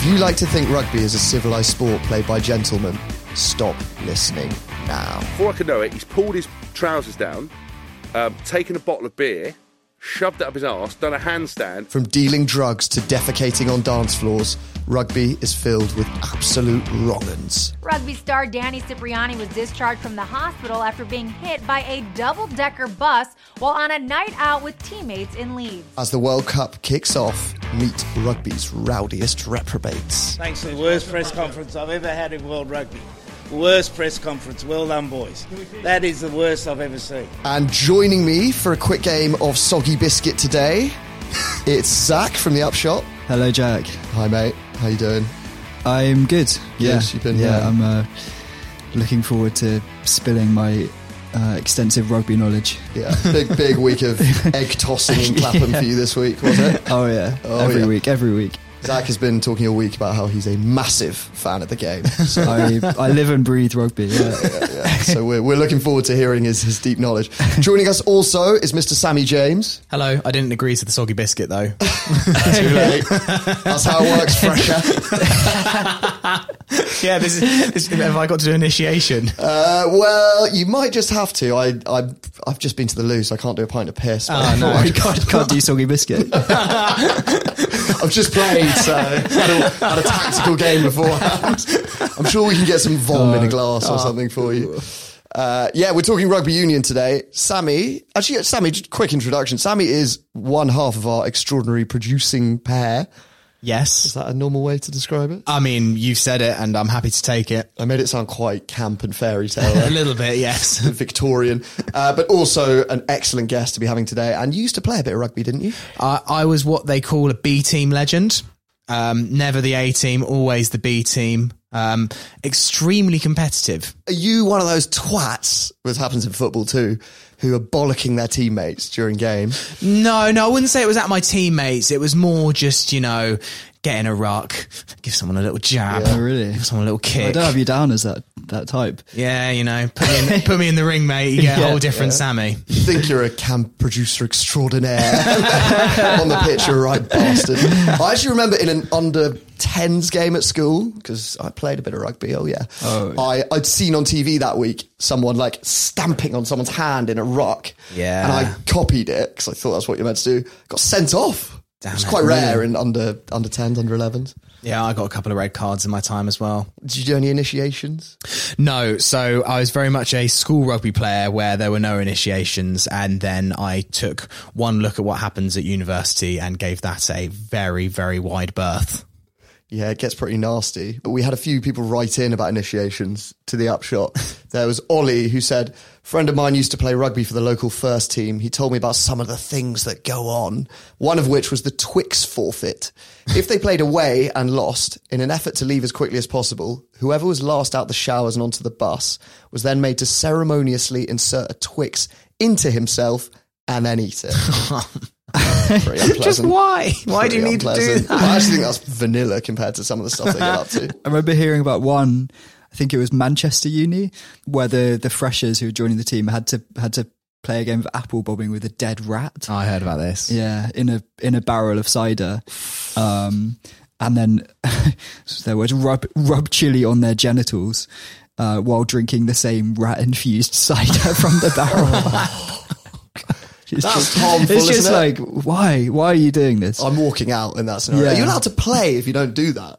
If you like to think rugby is a civilised sport played by gentlemen, stop listening now. Before I could know it, he's pulled his trousers down, um, taken a bottle of beer, shoved it up his arse, done a handstand. From dealing drugs to defecating on dance floors, rugby is filled with absolute wrong'uns. Rugby star Danny Cipriani was discharged from the hospital after being hit by a double decker bus while on a night out with teammates in Leeds. As the World Cup kicks off, meet rugby's rowdiest reprobates. Thanks for the worst press conference I've ever had in World Rugby. Worst press conference. Well done, boys. That is the worst I've ever seen. And joining me for a quick game of Soggy Biscuit today, it's Zach from the Upshot. Hello, Jack. Hi, mate. How you doing? I'm good. Yeah, you've been- yeah. yeah. I'm uh, looking forward to spilling my uh, extensive rugby knowledge. Yeah, big big week of egg tossing and clapping for you this week, was it? Oh yeah, Oh, every yeah. week, every week. Zach has been talking all week about how he's a massive fan of the game. So, I I live and breathe rugby. Yeah. yeah, so we're, we're looking forward to hearing his, his deep knowledge. Joining us also is Mr. Sammy James. Hello, I didn't agree to the soggy biscuit though. Too late. That's how it works, Fresher. yeah, this is, this, have I got to do initiation? Uh, well, you might just have to. I, I, I've just been to the loo, so I can't do a pint of piss. I Oh, no. thought You can't, can't do soggy biscuit. I've just played, so had a, had a tactical game beforehand. I'm sure we can get some vom in a glass or something for you. Uh, yeah, we're talking rugby union today. Sammy, actually, Sammy, just quick introduction. Sammy is one half of our extraordinary producing pair. Yes. Is Yes. that a normal way to describe it? I mean, you've said it, and I'm happy to take it. I made it sound quite camp and fairy tale. A tale. little bit, yes. Victorian, uh, but also an excellent guest to be having today. And you used to play a bit of rugby, didn't you? I, I was what they call a B team legend. Um, never the A team, always the B team. Um, extremely competitive. Are you one of those twats, which happens in football too, who are bollocking their teammates during game? No, no, I wouldn't say it was at my teammates. It was more just, you know, get in a rock, give someone a little jab, Oh, really? give someone a little kick. I don't have you down as that that type. Yeah, you know, put me in, put me in the ring, mate. You get a Yeah, whole different Sammy. You think you're a camp producer extraordinaire on the pitch, you're a right bastard. I actually remember in an under 10s game at school, because I played a bit of rugby, oh yeah. Oh. I, I'd seen on TV that week someone like stamping on someone's hand in a rock. Yeah. And I copied it, because I thought that's what you're meant to do. Got sent off. Damn it's it, quite rare in under under 10s, under 11s. Yeah, I got a couple of red cards in my time as well. Did you do any initiations? No, so I was very much a school rugby player where there were no initiations, and then I took one look at what happens at university and gave that a very, very wide berth. Yeah, it gets pretty nasty. But we had a few people write in about initiations to the upshot. There was Ollie who said, friend of mine used to play rugby for the local first team. He told me about some of the things that go on. One of which was the Twix forfeit. If they played away and lost, in an effort to leave as quickly as possible, whoever was last out the showers and onto the bus was then made to ceremoniously insert a Twix into himself and then eat it. Just why? Why do you Pretty need to do that? I actually think that's vanilla compared to some of the stuff they get up to. I remember hearing about one. I think it was Manchester Uni, where the the freshers who were joining the team had to had to play a game of apple bobbing with a dead rat. I heard about this. Yeah, in a in a barrel of cider, um, and then there was rub rub chili on their genitals, uh, while drinking the same rat infused cider from the barrel. It's That's just- harmful, It's just it? like, why? Why are you doing this? I'm walking out in that scenario. Yeah. Are you allowed to play if you don't do that?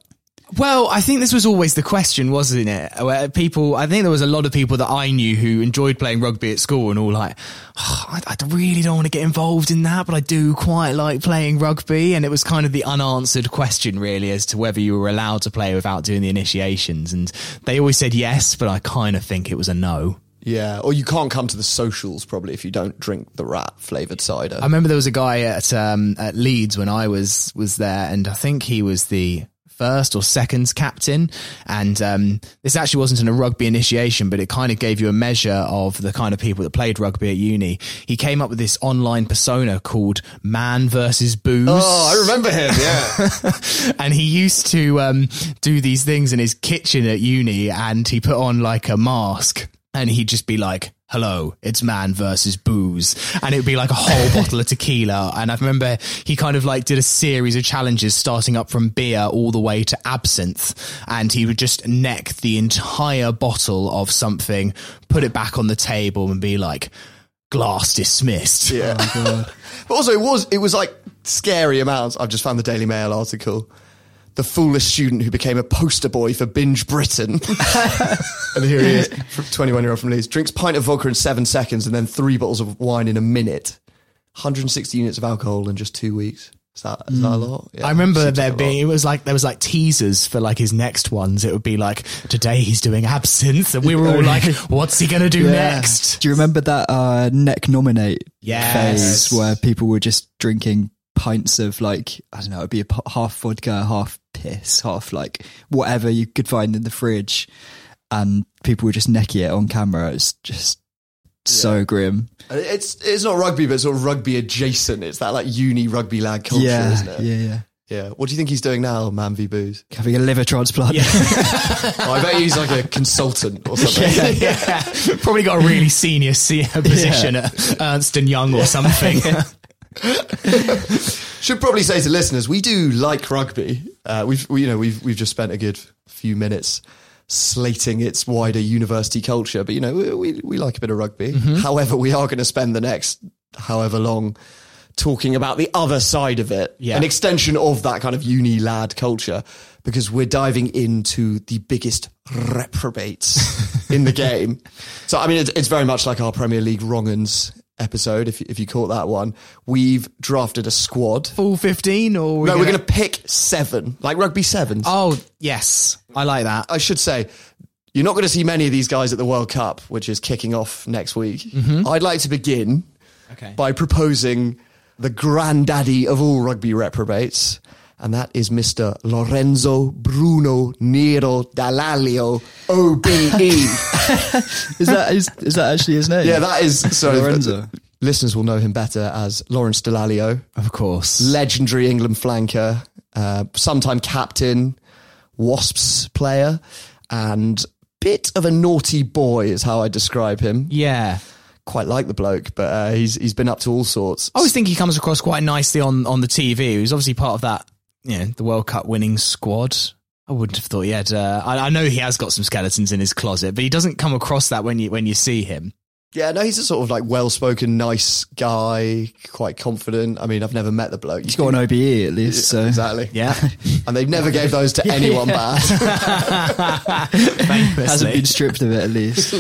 Well, I think this was always the question, wasn't it? Where people, I think there was a lot of people that I knew who enjoyed playing rugby at school and all like, "Oh, I, I really don't want to get involved in that, but I do quite like playing rugby. And it was kind of the unanswered question, really, as to whether you were allowed to play without doing the initiations. And they always said yes, but I kind of think it was a no. Yeah, or you can't come to the socials probably if you don't drink the rat flavored cider. I remember there was a guy at um, at Leeds when I was was there, and I think he was the first or seconds captain. And um, this actually wasn't in a rugby initiation, but it kind of gave you a measure of the kind of people that played rugby at uni. He came up with this online persona called Man versus Booze. oh, I remember him. Yeah, and he used to um, do these things in his kitchen at uni, and he put on like a mask, and he'd just be like, "Hello, it's man versus booze," and it would be like a whole bottle of tequila. And I remember he kind of like did a series of challenges, starting up from beer all the way to absinthe, and he would just neck the entire bottle of something, put it back on the table, and be like. Glass dismissed. yeah. Oh but also, it was it was like scary amounts. I've just found the Daily Mail article. The foolish student who became a poster boy for binge Britain. and here he is, 21 year old from Leeds, drinks pint of vodka in seven seconds and then three bottles of wine in a minute. 160 units of alcohol in just two weeks. Is that, is that a lot? Yeah, I remember there like being it was like there was like teasers for like his next ones. It would be like today he's doing absinthe, and we were all like, "What's he gonna do Yeah. next?" Do you remember that uh, neck nominate Yes. phase where people were just drinking pints of like I don't know, it'd be a p- half vodka, half piss, half like whatever you could find in the fridge, and people were just necking it on camera. It's just so grim. It's it's not rugby, but it's sort of rugby adjacent. It's that like uni rugby lad culture, yeah, isn't it? yeah, yeah. Yeah. What do you think he's doing now, Man v Booze? Having a liver transplant. Oh, I bet he's like a consultant or something. yeah, probably got a really senior se- position at Ernst and Young or something. Should probably say to listeners, we do like rugby. Uh, we've we, you know we've we've just spent a good few minutes slating its wider university culture, but you know we we, we like a bit of rugby. Mm-hmm. However, we are going to spend the next however long talking about the other side of it, Yeah. an extension of that kind of uni lad culture, because we're diving into the biggest reprobates in the game. So, I mean, it's, it's very much like our Premier League wrong'uns episode. If you- if you caught that one, we've drafted a squad. Full fifteen, or no, we're going to pick seven, like rugby sevens. Oh yes, I like that. I should say, you're not going to see many of these guys at the World Cup, which is kicking off next week. Mm-hmm. I'd like to begin Okay. by proposing the granddaddy of all rugby reprobates, and that is Mr. Lorenzo Bruno Nero Dallaglio, OBE. Is that is, is that actually his name? yeah, that is sorry. Lorenzo. Listeners will know him better as Lawrence Dallaglio, Of course. legendary England flanker, uh, sometime captain, Wasps player, and bit of a naughty boy is how I describe him. yeah. Quite like the bloke, but uh, he's he's been up to all sorts. I always think he comes across quite nicely on, on the TV. He's obviously part of that, you know, the World Cup winning squad. I wouldn't have thought he had. Uh, I, I know he has got some skeletons in his closet, but he doesn't come across that when you when you see him. Yeah, no, he's a sort of like well-spoken, nice guy, quite confident. I mean, I've never met the bloke. He's got an OBE at least. So exactly, Yeah, and they've never gave those to anyone bad. hasn't been stripped of it at least.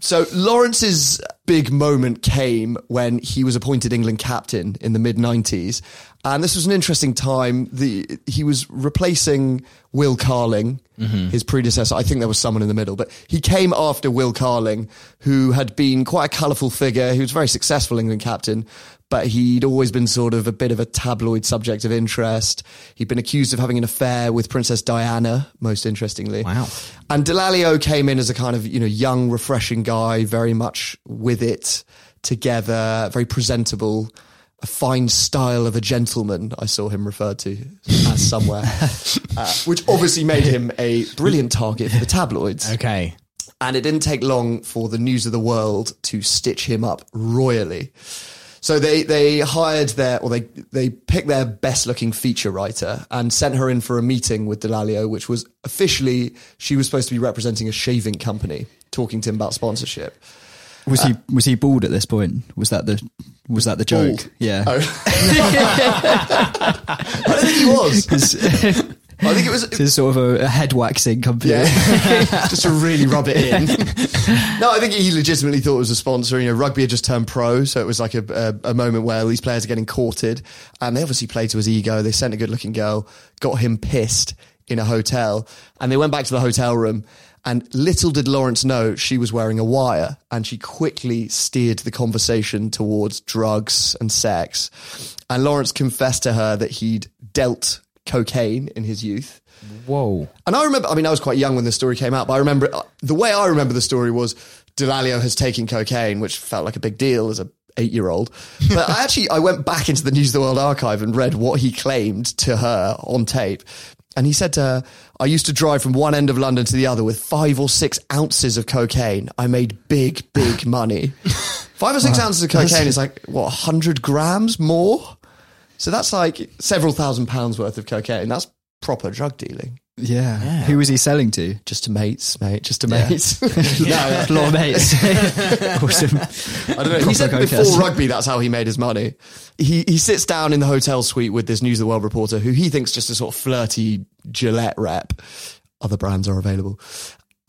So Lawrence's big moment came when he was appointed England captain in the mid '90s, and this was an interesting time. The he was replacing Will Carling, mm-hmm. his predecessor. I think there was someone in the middle, but he came after Will Carling, who had been quite a colourful figure. He was a very successful England captain, but he'd always been sort of a bit of a tabloid subject of interest. He'd been accused of having an affair with Princess Diana, most interestingly. Wow. And Dallaglio came in as a kind of, you know, young, refreshing guy, very much with it together, very presentable, a fine style of a gentleman, I saw him referred to as somewhere, uh, which obviously made him a brilliant target for the tabloids. Okay. And it didn't take long for the news of the world to stitch him up royally. So they they hired their or they they picked their best looking feature writer and sent her in for a meeting with Dallaglio, which was officially she was supposed to be representing a shaving company, talking to him about sponsorship. Was he uh, was he bald at this point? Was that the was that the joke? Bald? Yeah. Oh. I don't think he was. I think it was It's sort of a, a head waxing company. Yeah. just to really rub it in. no, I think he legitimately thought it was a sponsor. You know, rugby had just turned pro, so it was like a, a, a moment where these players are getting courted, and they obviously played to his ego. They sent a good-looking girl, got him pissed in a hotel, and they went back to the hotel room. And little did Lawrence know she was wearing a wire, and she quickly steered the conversation towards drugs and sex. And Lawrence confessed to her that he'd dealt cocaine in his youth. Whoa. And I remember, I mean, I was quite young when this story came out, but I remember the way I remember the story was Dallaglio has taken cocaine, which felt like a big deal as a eight year old. But I actually, I went back into the News of the World archive and read what he claimed to her on tape. And he said to her, I used to drive from one end of London to the other with five or six ounces of cocaine. I made big, big money. five or six ounces of cocaine is like, what, 100 grams more? So that's like several thousand pounds worth of cocaine. That's proper drug dealing. Yeah. Who was he selling to? Just to mates, mate. Just to Yeah. mates. Yeah, a lot of mates. awesome. I don't know. He said Proper before cokehead. rugby, that's how he made his money. He he sits down in the hotel suite with this News of the World reporter who he thinks just a sort of flirty Gillette rep. Other brands are available.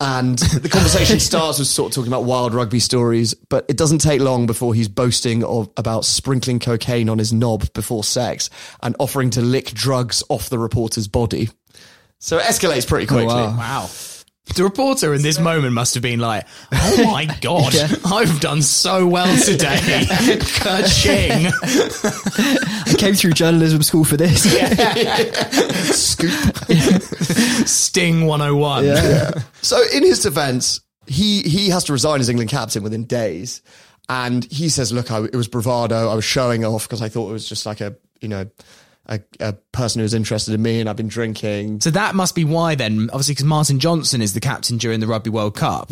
And the conversation starts with sort of talking about wild rugby stories, but it doesn't take long before he's boasting of about sprinkling cocaine on his knob before sex and offering to lick drugs off the reporter's body. So it escalates pretty oh, quickly. wow. Wow. The reporter in this moment must have been like, "Oh my god, I've done so well today." Ka-ching. I came through journalism school for this. Scoop. Sting 101. So in his defence, he he has to resign as England captain within days, and he says, "Look, I, it was bravado. I was showing off because I thought it was just like a you know a, a person who was interested in me, and I've been drinking." So that must be why then, obviously, because Martin Johnson is the captain during the Rugby World Cup.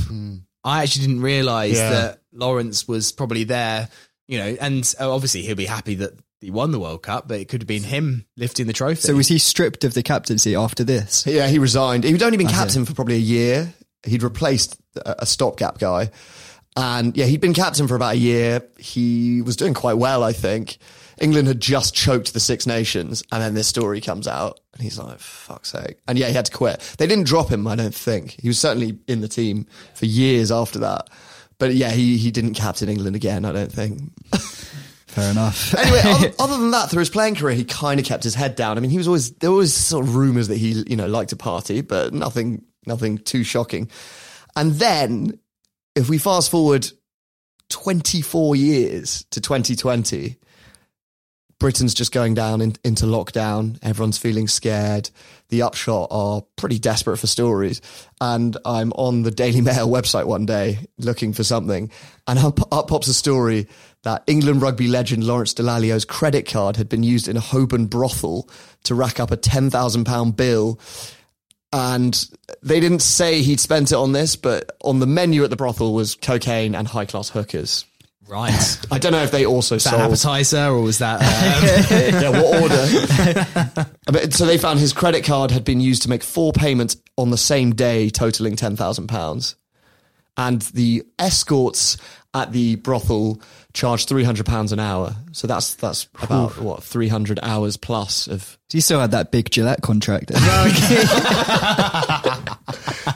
I actually didn't realise Yeah. that Lawrence was probably there, you know, and uh, obviously he'll be happy that he won the World Cup, but it could have been him lifting the trophy. So was he stripped of the captaincy after this? Yeah, he resigned. He'd only been captain for probably a year. He'd replaced a, a stopgap guy. And yeah, he'd been captain for about a year. He was doing quite well, I think. England had just choked the Six Nations, and then this story comes out, and he's like, fuck's sake. And yeah, he had to quit. They didn't drop him, I don't think. He was certainly in the team for years after that. But yeah, he, he didn't captain England again, I don't think. Fair enough. Anyway, other, other than that, through his playing career, he kind of kept his head down. I mean, he was always there were always sort of rumours that he, you know, liked to party, but nothing, nothing too shocking. And then, if we fast forward twenty four years to twenty twenty, Britain's just going down in, into lockdown. Everyone's feeling scared. The upshot are pretty desperate for stories. And I'm on the Daily Mail website one day looking for something, and up, up pops a story that England rugby legend Lawrence Dallaglio's credit card had been used in a Holborn brothel to rack up a ten thousand pound bill. And they didn't say he'd spent it on this, but on the menu at the brothel was cocaine and high class hookers. Right. I don't know if they also Was that sold appetizer or was that. Um, yeah, what order? but, so they found his credit card had been used to make four payments on the same day, totaling ten thousand pounds. And the escorts at the brothel charged three hundred pounds an hour. So that's that's about what three hundred hours plus of. he still had that big Gillette contract.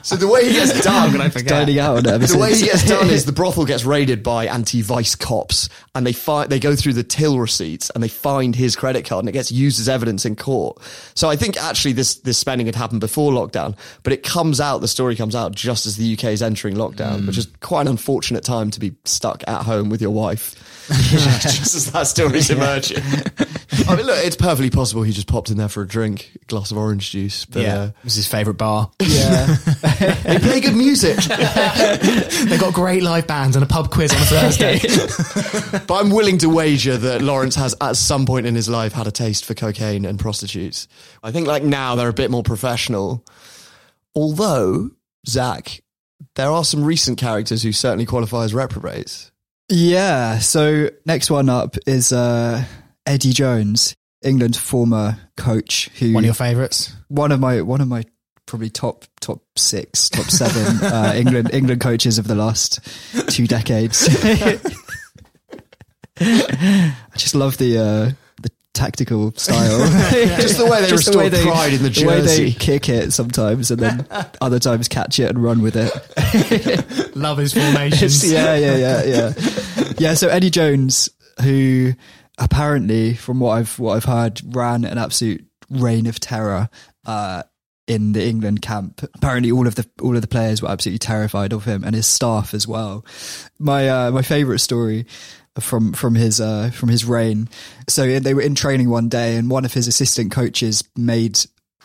So the way he gets done, Dining out on it the way he gets done is the brothel gets raided by anti-vice cops, and they find they go through the till receipts and they find his credit card, and it gets used as evidence in court. So I think actually this this spending had happened before lockdown, but it comes out the story comes out just as the UK is entering lockdown, hmm. which is quite an unfortunate time to be stuck at home with your wife. just as that story's emerging. I mean, look, it's perfectly possible he just popped in there for a drink, a glass of orange juice. But yeah. uh, It was his favourite bar. yeah. they play good music. they got great live bands and a pub quiz on a Thursday. But I'm willing to wager that Lawrence has, at some point in his life, had a taste for cocaine and prostitutes. I think, like now, they're a bit more professional. Although, Zach, there are some recent characters who certainly qualify as reprobates. Yeah. So next one up is uh, Eddie Jones, England's former coach, who One of your favourites? one of my one of my probably top top six, top seven uh, England England coaches of the last two decades. I just love the uh, the tactical style, Just the way they Just restore pride in the jersey. the way they kick it sometimes, and then other times catch it and run with it. Love his formations. yeah, yeah, yeah, yeah. Yeah, so Eddie Jones, who apparently, from what I've what I've heard, ran an absolute reign of terror uh, in the England camp. Apparently, all of the all of the players were absolutely terrified of him and his staff as well. My uh, my favourite story from from his uh, from his reign. So they were in training one day, and one of his assistant coaches made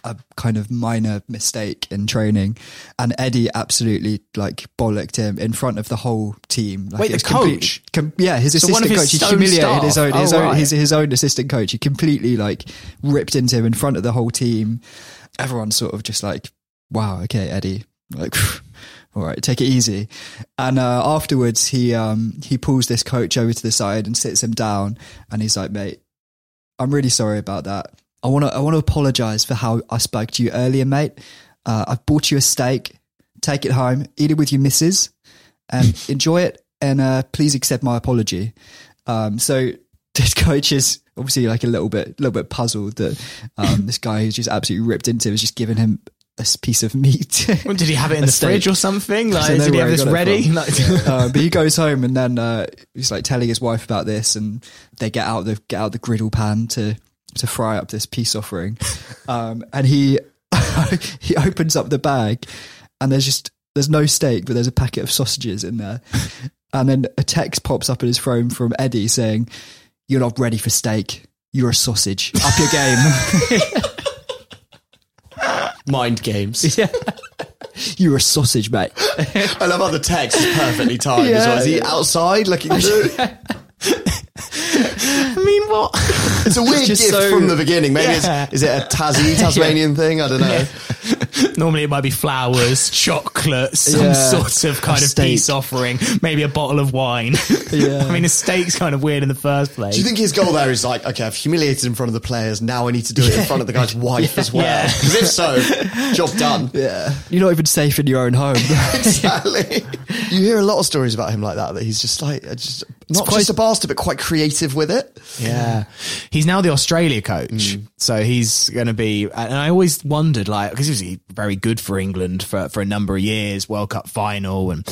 a kind of minor mistake in training, and Eddie absolutely like bollocked him in front of the whole team. Like, Wait, the coach? com- yeah, his So assistant his coach. He humiliated his own his Oh, own right. his, his own assistant coach. He completely like ripped into him in front of the whole team. Everyone's sort of just like, "Wow, okay, Eddie." Like, all right, take it easy. And uh, afterwards, he um, he pulls this coach over to the side and sits him down, and he's like, "Mate, I'm really sorry about that. I want to I want to apologize for how I spoke to you earlier, mate. Uh, I've bought you a steak. Take it home, eat it with your missus, and enjoy it. And uh, please accept my apology." Um, so this coach is obviously like a little bit, a little bit puzzled that um, this guy who's just absolutely ripped into is just giving him a s- piece of meat. Well, did he have it in the steak. fridge or something? Like, did he have this ready? Like, uh, but he goes home and then uh, he's like telling his wife about this, and they get out the get out the griddle pan to to fry up this peace offering, um, and he he opens up the bag, and there's just there's no steak, but there's a packet of sausages in there, and then a text pops up in his phone from Eddie saying, "You're not ready for steak." You're a sausage. Up your game. Mind games. yeah. You're a sausage, mate. I love how the text is perfectly timed as well. Is he outside looking through? I mean, what? It's a weird just gift so- from the beginning. Maybe Yeah. it's is it a Tassie Tasmanian thing? I don't know. Normally it might be flowers, chocolate, some Yeah. sort of kind A of steak. peace offering, maybe a bottle of wine. Yeah. I mean, a steak's kind of weird in the first place. Do you think his goal there is like, okay, I've humiliated in front of the players. Now I need to do it in front of the guy's wife as well. Yeah. Because if so, job done. Yeah. You're not even safe in your own home. exactly. You hear a lot of stories about him like that. That he's just like, uh, not quite- just a bastard, but quite creative with it. Yeah. He's now the Australia coach. Mm. So he's going to be, and I always wondered, like, because he was very good for England for, for a number of years, World Cup final and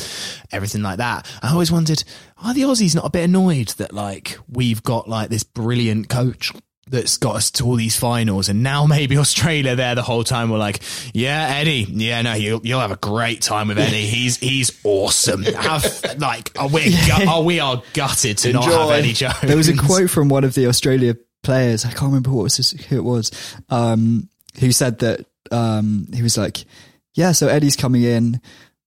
everything like that. I always wondered, are the Aussies not a bit annoyed that, like, we've got, like, this brilliant coach? That's got us to all these finals, and now maybe Australia there the whole time. We're like, yeah, Eddie, yeah, no, you'll, you'll have a great time with Eddie. He's he's awesome. Have, like, oh, we're gut, oh, we are gutted to not have Enjoy. Eddie Jones. there was a quote from one of the Australia players. I can't remember what was his, who it was. Um, who said that um, he was like, "Yeah, so Eddie's coming in.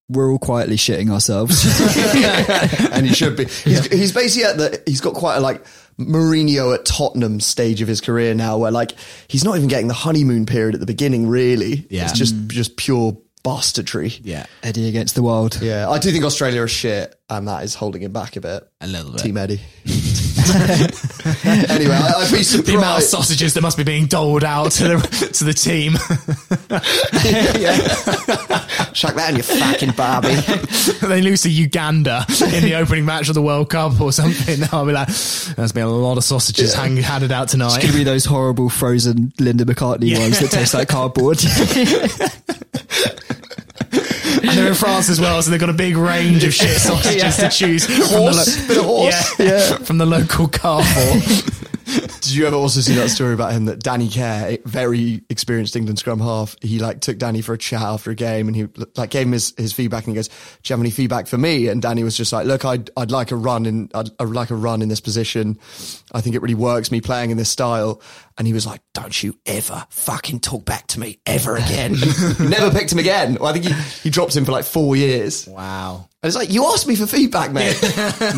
We're all quietly shitting ourselves." and he should be. He's, he's basically at the. He's got quite a like Mourinho at Tottenham stage of his career now, where like he's not even getting the honeymoon period at the beginning. Really, Yeah. it's just mm. just pure bastardry. yeah, Eddie against the world. Yeah, I do think Australia are shit, and that is holding him back a bit. a little bit. Team Eddie. anyway, I, I'd be the amount of sausages that must be being doled out to the to the team. Chuck that in your fucking Barbie. they lose to Uganda in the opening match of the World Cup or something. I'll be like, there's been a lot of sausages hang, handed out It's tonight. gonna be those horrible frozen Linda McCartney Yeah. ones that taste like cardboard. And they're in France as well, so they've got a big range of shit sausages to choose from Horse, the, bit of horse. Yeah, from the local Carrefour. Did you ever also see that story about him that Danny Care, a very experienced England scrum half, he like took Danny for a chat after a game and he like gave him his, his feedback and he goes, "Do you have any feedback for me?" And Danny was just like, "Look, I'd I'd like a run in I'd, I'd like a run in this position. I think it really works me playing in this style." And he was like, "Don't you ever fucking talk back to me ever again." Never picked him again. Well, I think he, he dropped him for like four years. And wow. it's like, you asked me for feedback, mate.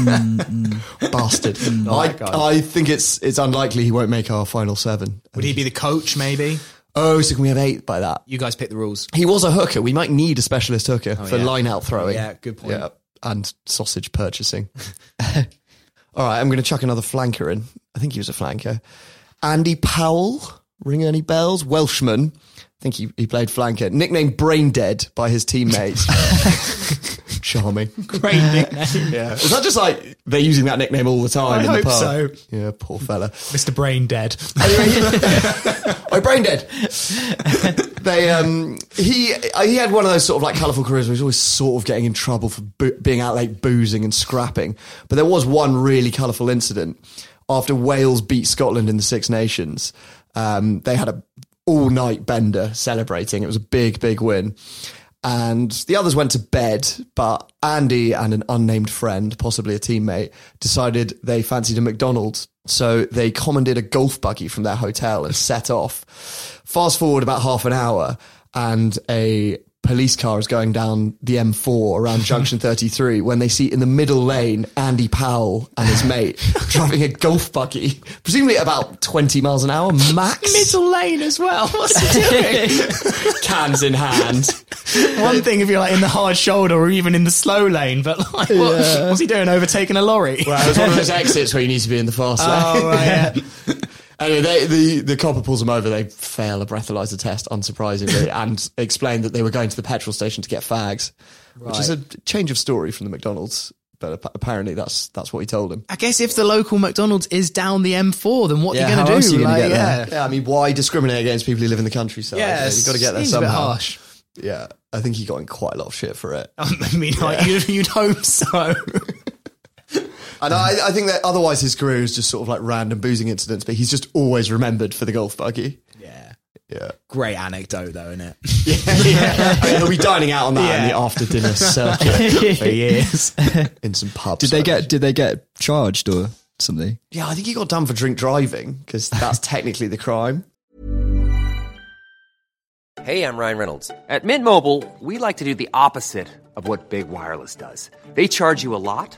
Mm-hmm. Bastard. Mm. I, I think it's it's unlikely he won't make our final seven. Would he be the coach, maybe? Oh, so can we have eight by that? You guys pick the rules. He was a hooker. We might need a specialist hooker oh, for yeah. line out throwing. Yeah, good point. Yeah, and sausage purchasing. All right, I'm going to chuck another flanker in. I think he was a flanker. Andy Powell, ring any bells? Welshman. I think he, he played flanker. Nicknamed Brain Dead by his teammates. Charming. Great nickname. Yeah. Is that just like they're using that nickname all the time I in hope the pub? so. Yeah, poor fella. Mr. Brain Dead. Oh, brain dead. they um he he had one of those sort of like colourful careers where he's always sort of getting in trouble for bo- being out late boozing and scrapping. But there was one really colourful incident after Wales beat Scotland in the Six Nations. Um, they had a all night bender celebrating. It was a big big win. And the others went to bed, but Andy and an unnamed friend, possibly a teammate, decided they fancied a McDonald's. So they commandeered a golf buggy from their hotel and set off. Fast forward about half an hour, and a police car is going down the M4 around junction 33 when they see in the middle lane Andy Powell and his mate driving a golf buggy, presumably about 20 miles an hour max. Middle lane as well. What's he doing? Cans in hand. One thing if you're like in the hard shoulder or even in the slow lane, but like, what, what's he doing? Overtaking a lorry? Well, it's one of those exits where you need to be in the fast lane. Oh, right, yeah. Anyway, they, the the copper pulls them over. They fail a breathalyzer test, unsurprisingly, and explain that they were going to the petrol station to get fags, which is a change of story from the McDonald's. But ap- apparently, that's that's what he told him. I guess if the local McDonald's is down the M4, then what are you going to else do? are you gonna Like, get there? yeah. Yeah, I mean, why discriminate against people who live in the countryside? Yeah, you've got to get there seems a bit somehow. harsh. Yeah, I think he got in quite a lot of shit for it. I mean, like, you'd, you'd hope so. And I, I think that otherwise his career is just sort of like random boozing incidents, but he's just always remembered for the golf buggy. yeah. Yeah. Great anecdote, though, isn't it? yeah. I mean, he'll be dining out on that in the after dinner circuit For years. in some pubs. Did they get did they get charged or something? Yeah, I think he got done for drink driving because that's technically the crime. Hey, I'm Ryan Reynolds. At Mint Mobile, we like to do the opposite of what Big Wireless does. They charge you a lot,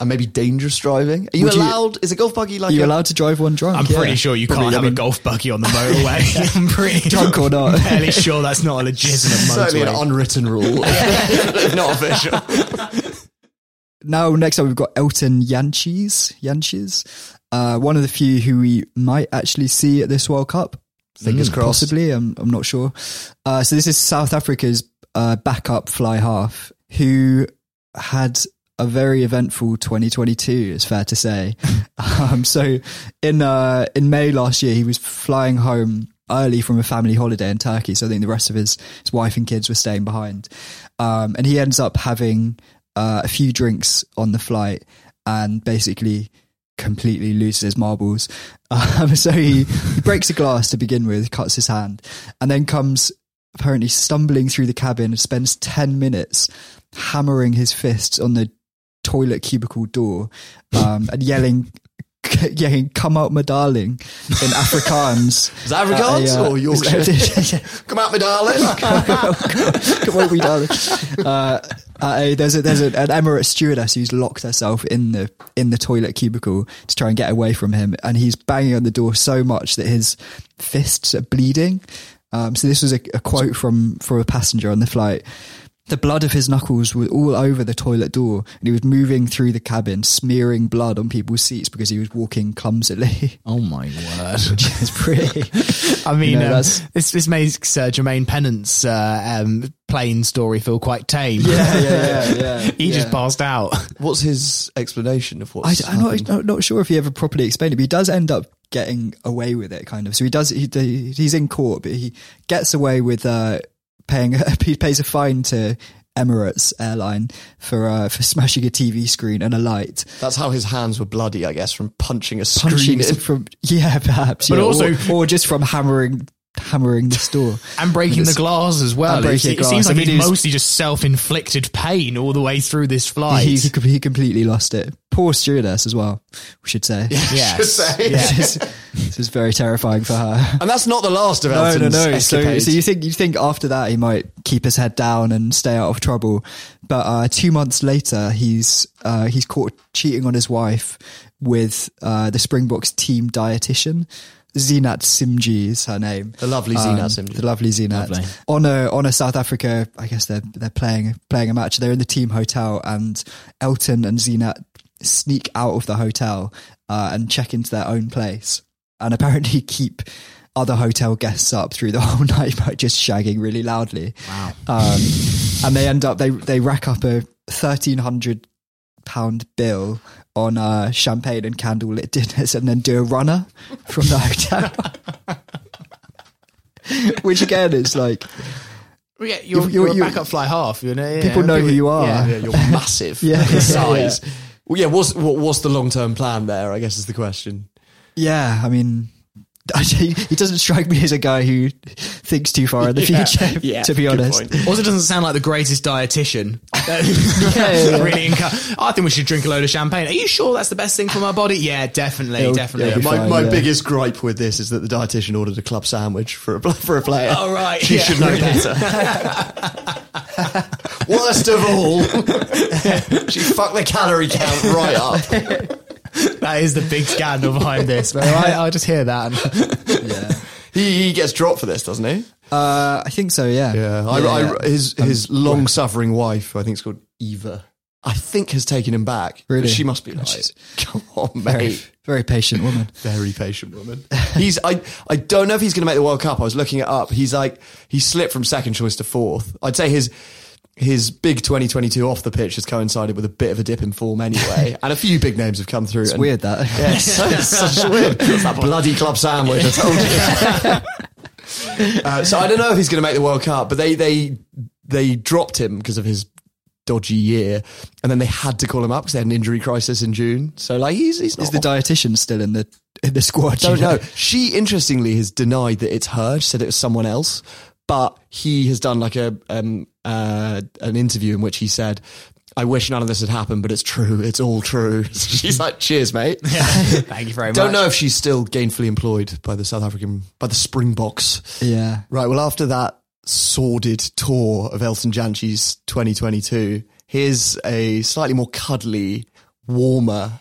And maybe dangerous driving. Are you Would you- allowed? is a golf buggy like Are you a- allowed to drive one drunk? I'm Yeah. pretty sure you Probably, can't I have a golf buggy on the motorway. I'm pretty Drunk or not. I'm fairly sure that's not a legitimate certainly an unwritten rule, if not official. Now, next up, we've got Elton Jantjies. Jantjies, uh, one of the few who we might actually see at this World Cup. Fingers Mm, crossed. Possibly, I'm, I'm not sure. Uh, so this is South Africa's uh, backup fly half who had a very eventful 2022. It's fair to say. um, so in uh, in May last year, he was flying home early from a family holiday in Turkey. So I think the rest of his his wife and kids were staying behind, um, and he ends up having uh, a few drinks on the flight and basically completely loses his marbles. Um, so he, he breaks a glass to begin with, cuts his hand, and then comes apparently stumbling through the cabin and spends 10 minutes hammering his fists on the toilet cubicle door um, and yelling yeah, come out my darling in Afrikaans. Is that Afrikaans Uh, or Yorkshire? Come out, my darling. Come out my darling. Uh, uh, a- there's a, there's a, an Emirates stewardess who's locked herself in the in the toilet cubicle to try and get away from him, and he's banging on the door so much that his fists are bleeding. Um, so this was a, a quote from from a passenger on the flight. The blood of his knuckles were all over the toilet door, and he was moving through the cabin, smearing blood on people's seats because he was walking clumsily. Oh my word! Which is pretty. I mean, You know, um, this this makes uh, Jermaine Pennant's uh, um, plane story feel quite tame. Yeah, yeah, yeah, yeah. he just passed out. What's his explanation of what? I'm not, happened? not not sure if he ever properly explained it, but he does end up getting away with it, kind of. So he does. He, he's in court, but he gets away with uh, paying. He pays a fine to Emirates Airline for uh, for smashing a TV screen and a light. That's how his hands were bloody, I guess, from punching a screen Punching in. from yeah, perhaps, But yeah, also- or, or just from hammering hammering the door And breaking the glass as well. And it, the it seems glass. I like mean, it's mostly just self-inflicted pain all the way through this flight. He, he, he completely lost it. Poor stewardess as well. We should say. Yes. should say. this, is, this is very terrifying for her. And that's not the last of No, no, no. So, so you think you think after that he might keep his head down and stay out of trouble, but uh, two months later he's uh, he's caught cheating on his wife with uh, the Springboks team dietitian. Zeenat Simjee is her name. The lovely Zeenat Simjee. The lovely Zeenat. Lovely. On a on a South Africa, I guess they're they're playing playing a match. They're in the team hotel, and Elton and Zeenat sneak out of the hotel uh, and check into their own place, and apparently keep other hotel guests up through the whole night by just shagging really loudly. Wow. Um, and they end up they they rack up a thirteen hundred pound bill on uh, champagne and candlelit dinners, and then do a runner from the hotel. Which again is like Well, yeah, you're, You- you're, you- a you- backup fly half. You know, yeah. people know who you are. Yeah. yeah, you're massive Yeah. in size. Yeah. Well, yeah, what's, what, what's the long term plan there? I guess is the question. Yeah, I mean, he he doesn't strike me as a guy who thinks too far in the Yeah, future. yeah, to be honest, point. Also, doesn't sound like the greatest dietitian. yeah, yeah. really, encu- I think we should drink a load of champagne. Are you sure that's the best thing for my body? Yeah, definitely, It'll- definitely. it'll My, fine, my yeah. biggest gripe with this is that the dietitian ordered a club sandwich for a for a player. Oh, right, she yeah. should know better. Worst of all, she fucked the calorie count right up. that is the big scandal behind this. But I, I'll just hear that. And, yeah. He, he gets dropped for this, doesn't he? Uh, I think so. Yeah, Yeah, I, I, his his long suffering wife, I think it's called Eva, I think has taken him back. Really? she must be like, She's- come on, very mate. very patient woman. Very patient woman. He's I I don't know if he's going to make the World Cup. I was looking it up. He's like he slipped from second choice to fourth. I'd say his his big 2022 off the pitch has coincided with a bit of a dip in form anyway, and a few big names have come through. It's and- weird that. Yeah, it's, so- it's such weird. It's that bloody club sandwich. I told you. uh, so I don't know if he's going to make the World Cup, but they they they dropped him because of his dodgy year, and then they had to call him up because they had an injury crisis in June. So like he's he's not Is the dietitian still in the in the squad? don't you know. She interestingly has denied that it's her. She said it was someone else, but he has done like a um uh an interview in which he said. I wish none of this had happened, but it's true. It's all true. She's like, cheers, mate. thank you very much. Don't know if she's still gainfully employed by the South African, by the Springboks. Yeah. Right. Well, after that sordid tour of Elton Jantjies' 2022, here's a slightly more cuddly, warmer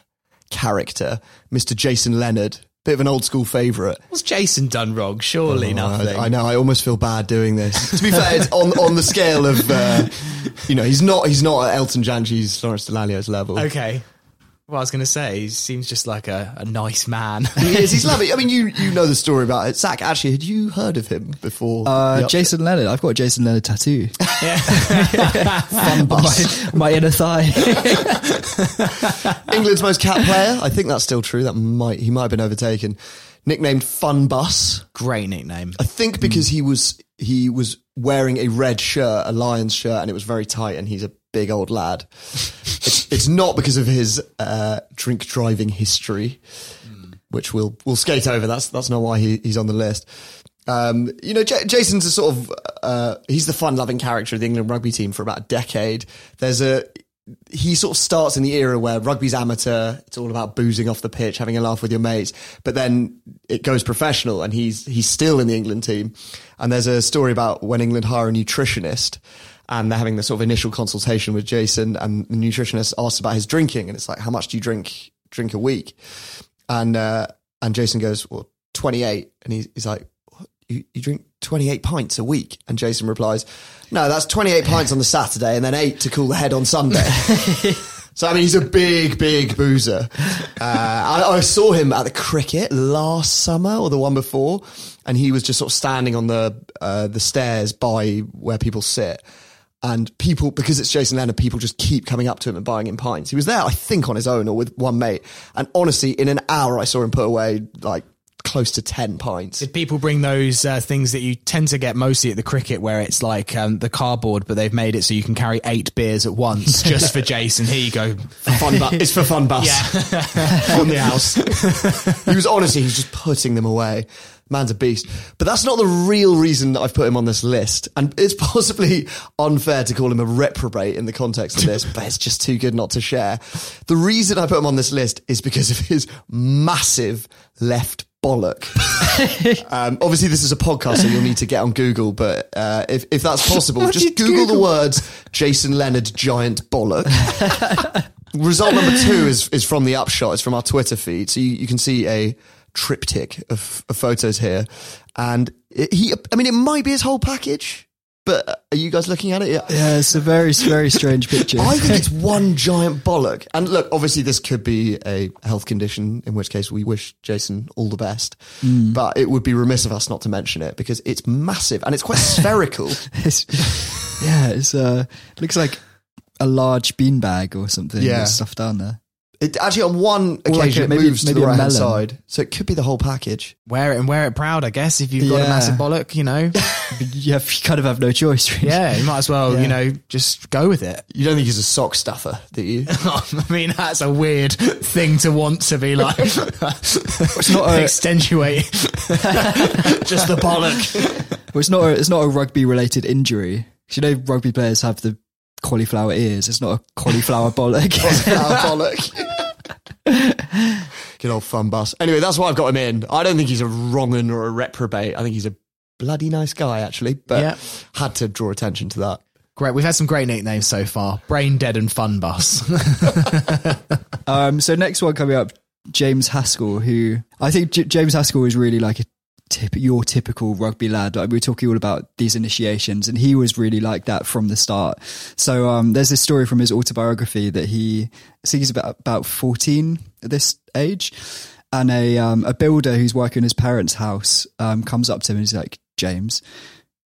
character, Mr. Jason Leonard. Bit of an old school favourite. What's Jason done wrong? Surely Oh, nothing. I, I know. I almost feel bad doing this. to be fair, it's on on the scale of, uh, you know, he's not he's not at Elton Jantjies' Lawrence Dallaglio's level. Okay. Well, I was going to say, he seems just like a, a nice man. He is. He's lovely. I mean, you you know the story about it. Zach, actually, had you heard of him before? Uh. Jason Leonard. I've got a Jason Leonard tattoo. Yeah. Fun bus. my, my inner thigh. England's most capped player. I think that's still true. That might he might have been overtaken. Nicknamed Fun Bus. Great nickname. I think because he was he was wearing a red shirt, a Lions shirt, and it was very tight, and he's a big old lad. it's, it's not because of his uh, drink driving history, which we'll we'll skate over. That's that's not why he, he's on the list. Um, you know, J- Jason's a sort of uh, he's the fun loving character of the England rugby team for about a decade. There's a he sort of starts in the era where rugby's amateur. It's all about boozing off the pitch, having a laugh with your mates. But then it goes professional, and he's he's still in the England team. And there's a story about when England hire a nutritionist, and they're having the sort of initial consultation with Jason, and the nutritionist asks about his drinking, and it's like, how much do you drink drink a week? And uh, and Jason goes, well, 28, and he's, he's like. You, you drink 28 pints a week? And Jason replies, no, that's 28 pints on the Saturday and then eight to cool the head on Sunday. so, I mean, he's a big, big boozer. Uh, I, I saw him at the cricket last summer or the one before, and he was just sort of standing on the, uh, the stairs by where people sit. And people, because it's Jason Leonard, people just keep coming up to him and buying him pints. He was there, I think, on his own or with one mate. And honestly, in an hour, I saw him put away like close to 10 pints. Did people bring those uh, things that you tend to get mostly at the cricket where it's like um, the cardboard, but they've made it so you can carry eight beers at once just for Jason? Here you go. Fun bu- it's for fun bus. Yeah. on the house. he was honestly, he was just putting them away. Man's a beast. But that's not the real reason that I've put him on this list. And it's possibly unfair to call him a reprobate in the context of this, but it's just too good not to share. The reason I put him on this list is because of his massive left bollock. um, obviously, this is a podcast, so you'll need to get on Google. But uh, if if that's possible, just did Google, the words Jason Leonard giant bollock. Result number two is is from the upshot. It's from our Twitter feed, so you, you can see a triptych of, of photos here, and it, he. I mean, it might be his whole package. But are you guys looking at it? Yeah. Yeah, it's a very, very strange picture. I think it's one giant bollock. And look, obviously, this could be a health condition, in which case we wish Jason all the best. Mm. But it would be remiss of us not to mention it because it's massive and it's quite spherical. It's, yeah, it's uh, looks like a large beanbag or something. Yeah. There's stuff down there. It actually, on one Or like occasion, a- it maybe- moves to maybe the a right hand side. So it could be the whole package. Wear it and wear it proud, I guess, if you've got a massive bollock, you know. You, have, you kind of have no choice. Really. Yeah, you might as well, Yeah. you know, just go with it. You don't think he's a sock stuffer, do you? I mean, that's a weird thing to want to be like. It's not a, extenuate just the bollock. well, it's not a, it's not a rugby related injury. 'Cause you know, rugby players have the cauliflower ears. It's not a cauliflower bollock. Cauliflower bollock. Good old fun bus. Anyway, that's why I've got him in. I don't think he's a wrong un or a reprobate. I think he's a bloody nice guy, actually. But Yeah. had to draw attention to that. Great. We've had some great nicknames so far. Brain Dead and Fun Bus. Um, so next one coming up, James Haskell, who I think J- James Haskell is really like a tip, your typical rugby lad. Like we were talking all about these initiations, and he was really like that from the start. So um, there's this story from his autobiography that he, I think he's about about 14 at this age, and a um, a builder who's working in his parents' house um, comes up to him and he's like, James,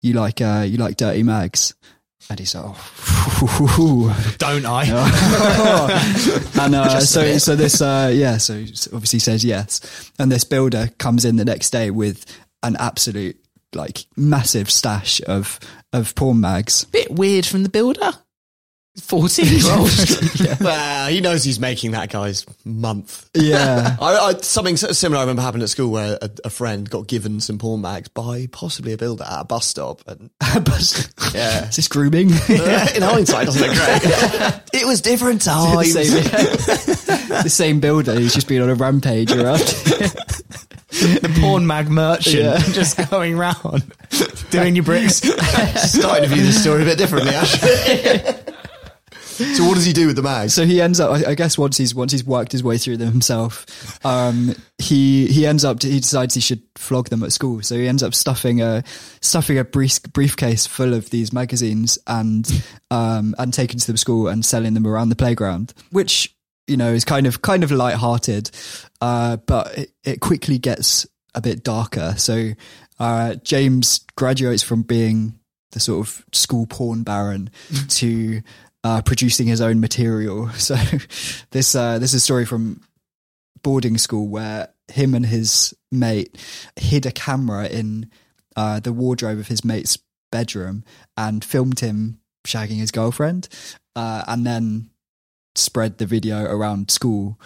you like uh, you like dirty mags. And he's like, oh, Don't I? and uh, so so this uh, yeah so obviously says yes and this builder comes in the next day with an absolute like massive stash of of porn mags Bit weird from the builder. 14 year old. Well, he knows he's making that guy's month. yeah I, I, something similar I remember happened at school where a, a friend got given some porn mags by possibly a builder at a bus stop. And but yeah, is this grooming in hindsight, doesn't look great. it was different the, times. same, the same builder who's just been on a rampage around the porn mag merchant Yeah. just going round doing your bricks. Starting to view this story a bit differently, actually. So, what does he do with the mags? so he ends up I, I guess once he's once he's worked his way through them himself um he he ends up he decides he should flog them at school so he ends up stuffing a stuffing a brief, briefcase full of these magazines and um and taking to the school and selling them around the playground which you know is kind of kind of light-hearted uh but it, it quickly gets a bit darker so uh James graduates from being the sort of school porn baron to uh, producing his own material. So this uh, this is a story from boarding school where him and his mate hid a camera in uh, the wardrobe of his mate's bedroom and filmed him shagging his girlfriend, uh, and then spread the video around school.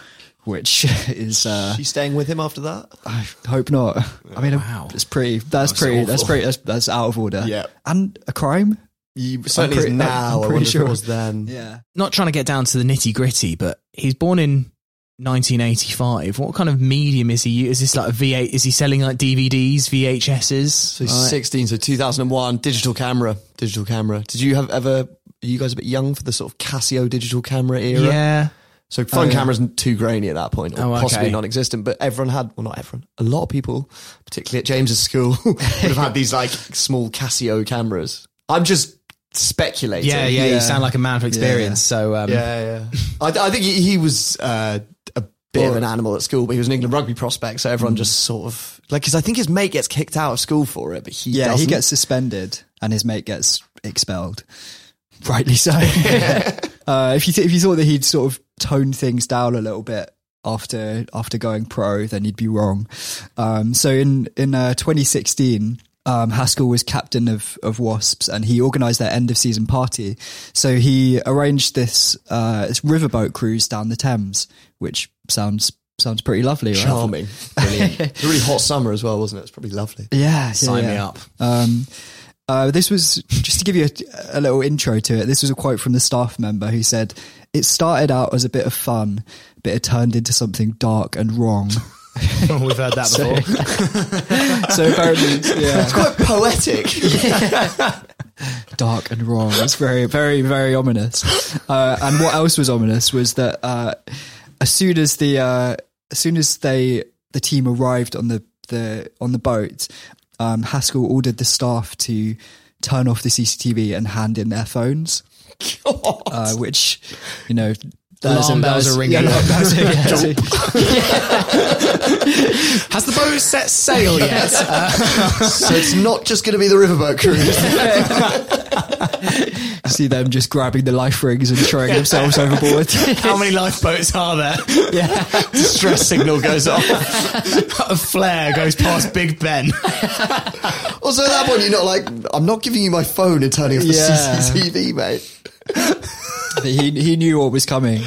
Which is uh, She's staying with him after that? I hope not. I mean, Wow. it's pretty. That's pretty. That's pretty. That's, that's out of order. Yeah. and a crime. You, certainly pretty- is now. I'm pretty wonder sure. it was then. Yeah. Not trying to get down to the nitty gritty, but he's born in 1985. What kind of medium is he? Is this like a V8? Is he selling like DVDs, VHSs? So he's 16, so 2001, digital camera, digital camera. Did you have ever, are you guys a bit young for the sort of Casio digital camera era? Yeah. So phone Oh, yeah. cameras too grainy at that point, or Oh, okay. possibly non-existent. But everyone had, well, not everyone, a lot of people, particularly at James's school, would have had these like small Casio cameras. I'm just speculating. Yeah, yeah, You sound like a man for experience. So um, yeah, yeah. I, I think he, he was uh, a bit of an animal at school, but he was an England rugby prospect, so everyone just sort of like because I think his mate gets kicked out of school for it, but he Yeah, doesn't. he gets suspended and his mate gets expelled. Rightly so. uh, if you th- if you thought that he'd sort of tone things down a little bit after after going pro, then you'd be wrong. Um, so in in uh, 2016. Um, Haskell was captain of, of Wasps and he organised their end of season party. So he arranged this, uh, this riverboat cruise down the Thames, which sounds sounds pretty lovely, right? charming, brilliant. It was a really hot summer as well, wasn't it? It's probably lovely. Yeah, Sign yeah, me up. Um, uh, this was just to give you a, a little intro to it. This was a quote from the staff member who said, "It started out as a bit of fun, but it turned into something dark and wrong." We've heard that before. so apparently, yeah, It's quite poetic. dark and wrong. It's very, very, very ominous. Uh, and what else was ominous was that uh, as soon as the uh, as soon as they the team arrived on the the on the boat, um, Haskell ordered the staff to turn off the CCTV and hand in their phones, uh, which you know. That was a- Alarm bells are ringing. yeah, that was a- yeah, Has the boat set sail yet? Uh, so it's not just going to be the riverboat cruise. see them just grabbing the life rings and throwing themselves overboard. how many lifeboats are there? yeah. Distress signal goes off. A flare goes past Big Ben. Also, at that point, you're not like, I'm not giving you my phone and turning off the Yeah. CCTV, mate. But he he knew what was coming.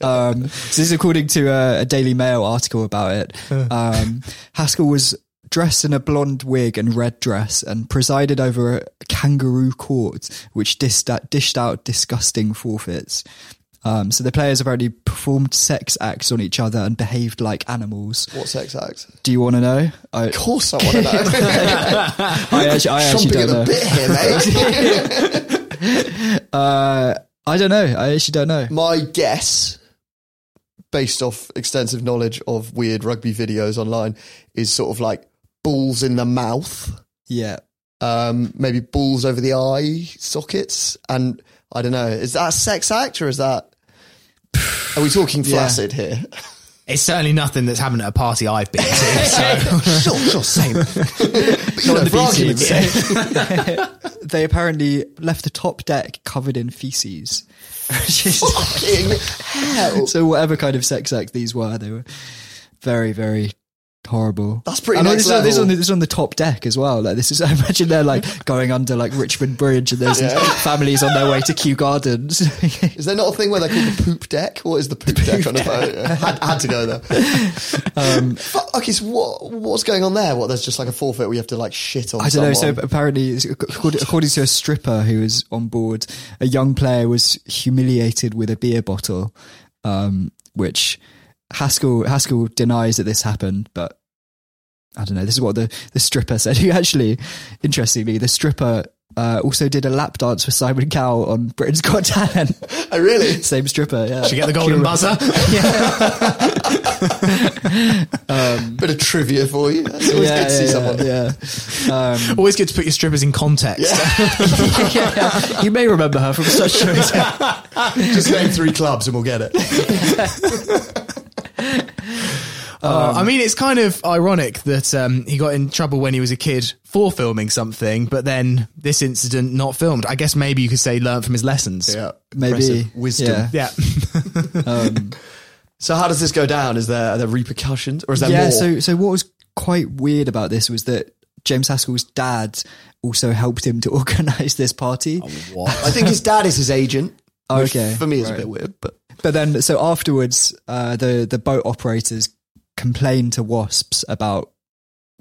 Um, so this is according to a, a Daily Mail article about it. Um, Haskell was dressed in a blonde wig and red dress and presided over a kangaroo court, which dished out, dished out disgusting forfeits. Um, so the players apparently performed sex acts on each other and behaved like animals. What sex act? Do you want to know? I, Of course I want to know. I actually, I actually Chomping at don't the know. bit here, mate. Uh, I don't know. I actually don't know. My guess, based off extensive knowledge of weird rugby videos online, is sort of like balls in the mouth, Yeah. um, maybe balls over the eye sockets, and I don't know. Is that a sex act or is that? Are we talking Yeah. flaccid here? It's certainly nothing that's happened at a party I've been to. So. sure, sure, same. but you know, the for B argument's sake, they apparently left the top deck covered in feces. Fucking hell. so whatever kind of sex act these were, they were very, very horrible. That's pretty next this, is- this is on the, this is on the top deck as well. Like this is, I imagine they're like going under like Richmond Bridge, and there's these families on their way to Kew Gardens. Is there not a thing where they call the poop deck? What is the poop deck on a boat? Yeah. Had, had to go there. um, Fuck, okay, so what, what's going on there? What, there's just like a forfeit where you have to like shit on I don't know. So apparently, according, according to a stripper who was on board, a young player was humiliated with a beer bottle, um, which Haskell Haskell denies that this happened, but I don't know. This is what the the stripper said. Who actually, interestingly, the stripper. Uh, also did a lap dance for Simon Cowell on Britain's Got Talent. Oh, really? Same stripper, yeah. Did you get the golden buzzer? Bit of trivia for you. It's always yeah, good to see yeah, someone. yeah. Um, Always good to put your strippers in context. you may remember her from such shows. Just name three clubs and we'll get it. Uh, I mean, it's kind of ironic that um, he got in trouble when he was a kid for filming something, but then this incident not filmed. I guess maybe you could say learn from his lessons. Yeah. Maybe Impressive wisdom. Yeah. Yeah. Um, So how does this go down? Is there, are there repercussions or is there yeah. more? So, so what was quite weird about this was that James Haskell's dad also helped him to organise this party. I think his dad is his agent. which Okay, For me is a bit weird, but But then, so afterwards, uh, the the boat operators complained to Wasps about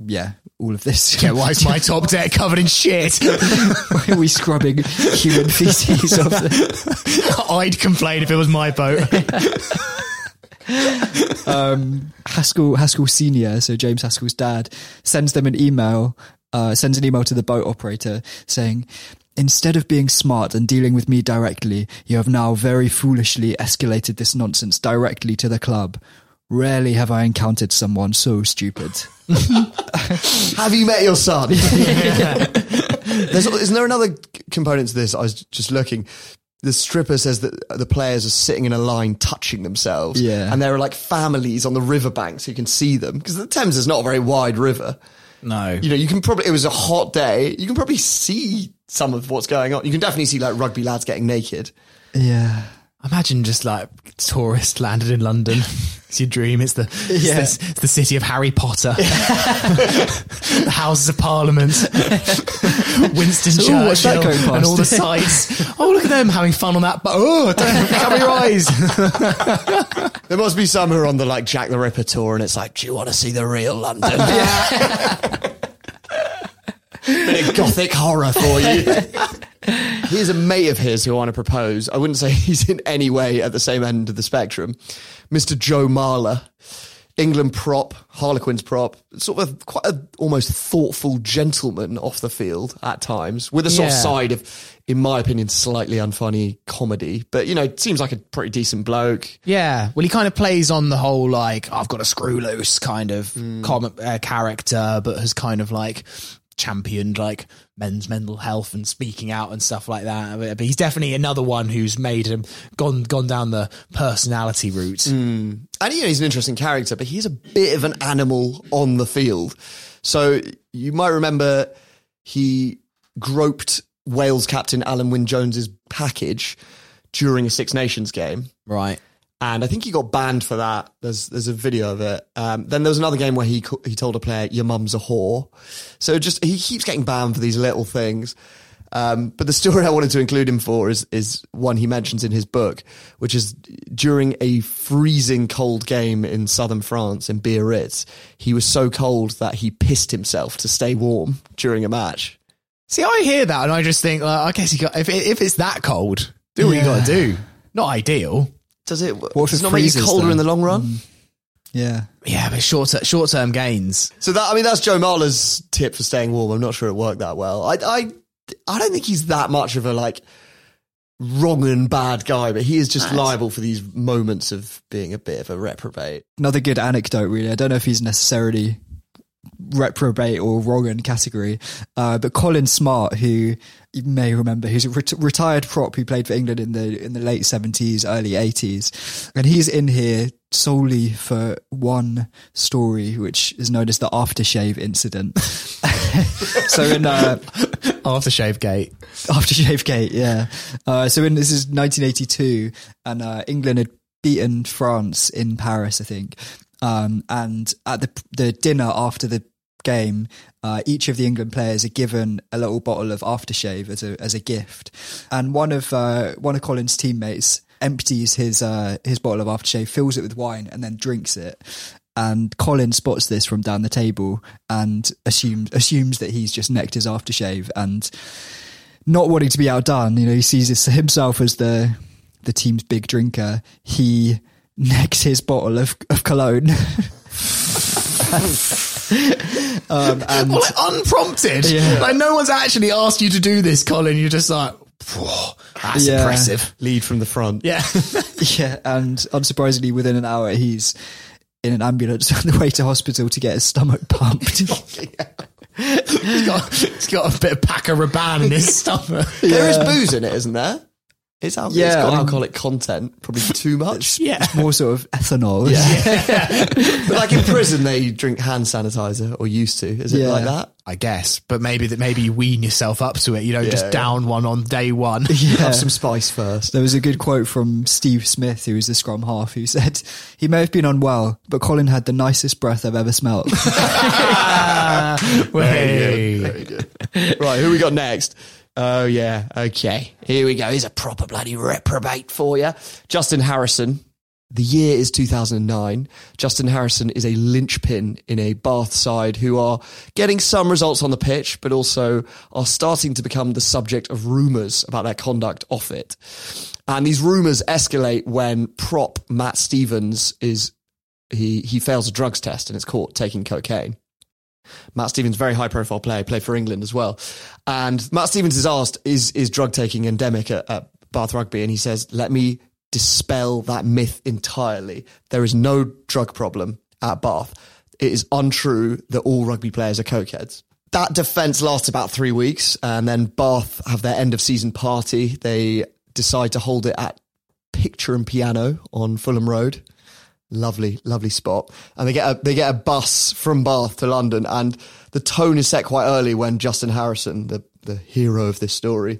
yeah, all of this. Yeah, why is my top deck covered in shit? Why are we scrubbing human feces off the I'd complain if it was my boat. um, Haskell Haskell Senior, so James Haskell's dad, sends them an email. Uh, sends an email to the boat operator saying, "Instead of being smart and dealing with me directly, you have now very foolishly escalated this nonsense directly to the club. Rarely have I encountered someone so stupid." Have you met your son? There's, isn't there another component to this? I was just looking. The stripper says that the players are sitting in a line touching themselves. Yeah. And there are like families on the riverbank so you can see them because the Thames is not a very wide river. No. You know, you can probably, it was a hot day. You can probably see some of what's going on. You can definitely see like rugby lads getting naked. Yeah. Imagine just like tourist landed in London. It's your dream. It's the it's, Yeah. the, it's the city of Harry Potter, the Houses of Parliament, Winston So, ooh, what's that Churchill, going past? and all the sights. Oh, look at them having fun on that. But oh, don't cover your eyes. There must be some who are on the like Jack the Ripper tour and it's like, do you want to see the real London? Bit of gothic horror for you. Here's a mate of his who I want to propose. I wouldn't say he's in any way at the same end of the spectrum. Mr. Joe Marler, England prop, Harlequins prop, sort of quite a almost thoughtful gentleman off the field at times, with a sort of side of, in my opinion, slightly unfunny comedy. But you know, seems like a pretty decent bloke. Yeah, well, he kind of plays on the whole like I've got a screw loose kind of Hmm. comic uh, character, but has kind of like championed like men's mental health and speaking out and stuff like that. But, he's definitely another one who's made him gone gone down the personality route. Hmm. And you know, he's an interesting character, but he's a bit of an animal on the field. So you might remember he groped Wales captain Alun Wyn Jones's package during a Six Nations game. Right. And I think he got banned for that. There's there's a video of it. Um, then there was another game where he he told a player, "Your mum's a whore." So just he keeps getting banned for these little things. Um, but the story I wanted to include him for is is one he mentions in his book, which is during a freezing cold game in southern France in Biarritz. He was so cold that he pissed himself to stay warm during a match. See, I hear that and I just think, like, I guess you got if if it's that cold, do what you got to do. Not ideal. Does it? What if does it it not make you colder though? in the long run? Mm. Yeah. Yeah, but short short term gains. So that I mean that's Joe Marler's tip for staying warm. I'm not sure it worked that well. I I I don't think he's that much of a like wrong and bad guy, but he is just liable for these moments of being a bit of a reprobate. Another good anecdote, really. I don't know if he's necessarily reprobate or wrong in category, uh, but Colin Smart, who you may remember, who's a ret- retired prop who played for England in the in the late seventies, early eighties, and he's in here solely for one story, which is known as the aftershave incident. so in uh, Aftershave gate. Aftershave Gate, yeah. Uh, so in this is 1982, and uh, England had beaten France in Paris, I think. Um, and at the the dinner after the game, uh, each of the England players are given a little bottle of aftershave as a as a gift, and one of uh, one of Colin's teammates empties his uh, his bottle of aftershave, fills it with wine, and then drinks it. And Colin spots this from down the table and assumes assumes that he's just necked his aftershave and not wanting to be outdone, you know, he sees himself as the the team's big drinker. He necks his bottle of, of cologne. um, and Well, like, unprompted. Yeah. Like no one's actually asked you to do this, Colin. You're just like, that's Yeah. impressive. Lead from the front. Yeah. yeah, and unsurprisingly, within an hour, he's in an ambulance on the way to hospital to get his stomach pumped. he's, got, he's got a bit of Paco Rabanne in his stomach. There is booze in it, isn't there? It's, al- it's Yeah, got I um, mean- alcoholic content, probably too much. Yeah. It's more sort of ethanol. Yeah. But like in prison, they drink hand sanitizer or used to. Is it Yeah. like that? I guess, but maybe that maybe you wean yourself up to it. You don't Yeah, just yeah. down one on day one. Have some spice first. There was a good quote from Steve Smith, who was the scrum half, who said, He may have been unwell, but Colin had the nicest breath I've ever smelt. Way. Right, who we got next? Oh yeah, okay. Here we go. He's a proper bloody reprobate for you. Justin Harrison, The year is 2009. Justin Harrison is a linchpin in a Bath side who are getting some results on the pitch, but also are starting to become the subject of rumours about their conduct off it. And these rumours escalate when prop Matt Stevens is he he fails a drugs test and is caught taking cocaine. Matt Stevens, very high profile player, played for England as well. And Matt Stevens is asked, is, is drug taking endemic at, at Bath Rugby? And he says, let me dispel that myth entirely. There is no drug problem at Bath. It is untrue that all rugby players are cokeheads. That defence lasts about three weeks, and then Bath have their end of season party. They decide to hold it at Pitcher and Piano on Fulham Road. Lovely, lovely spot. And they get a they get a bus from Bath to London, and the tone is set quite early when Justin Harrison, the the hero of this story,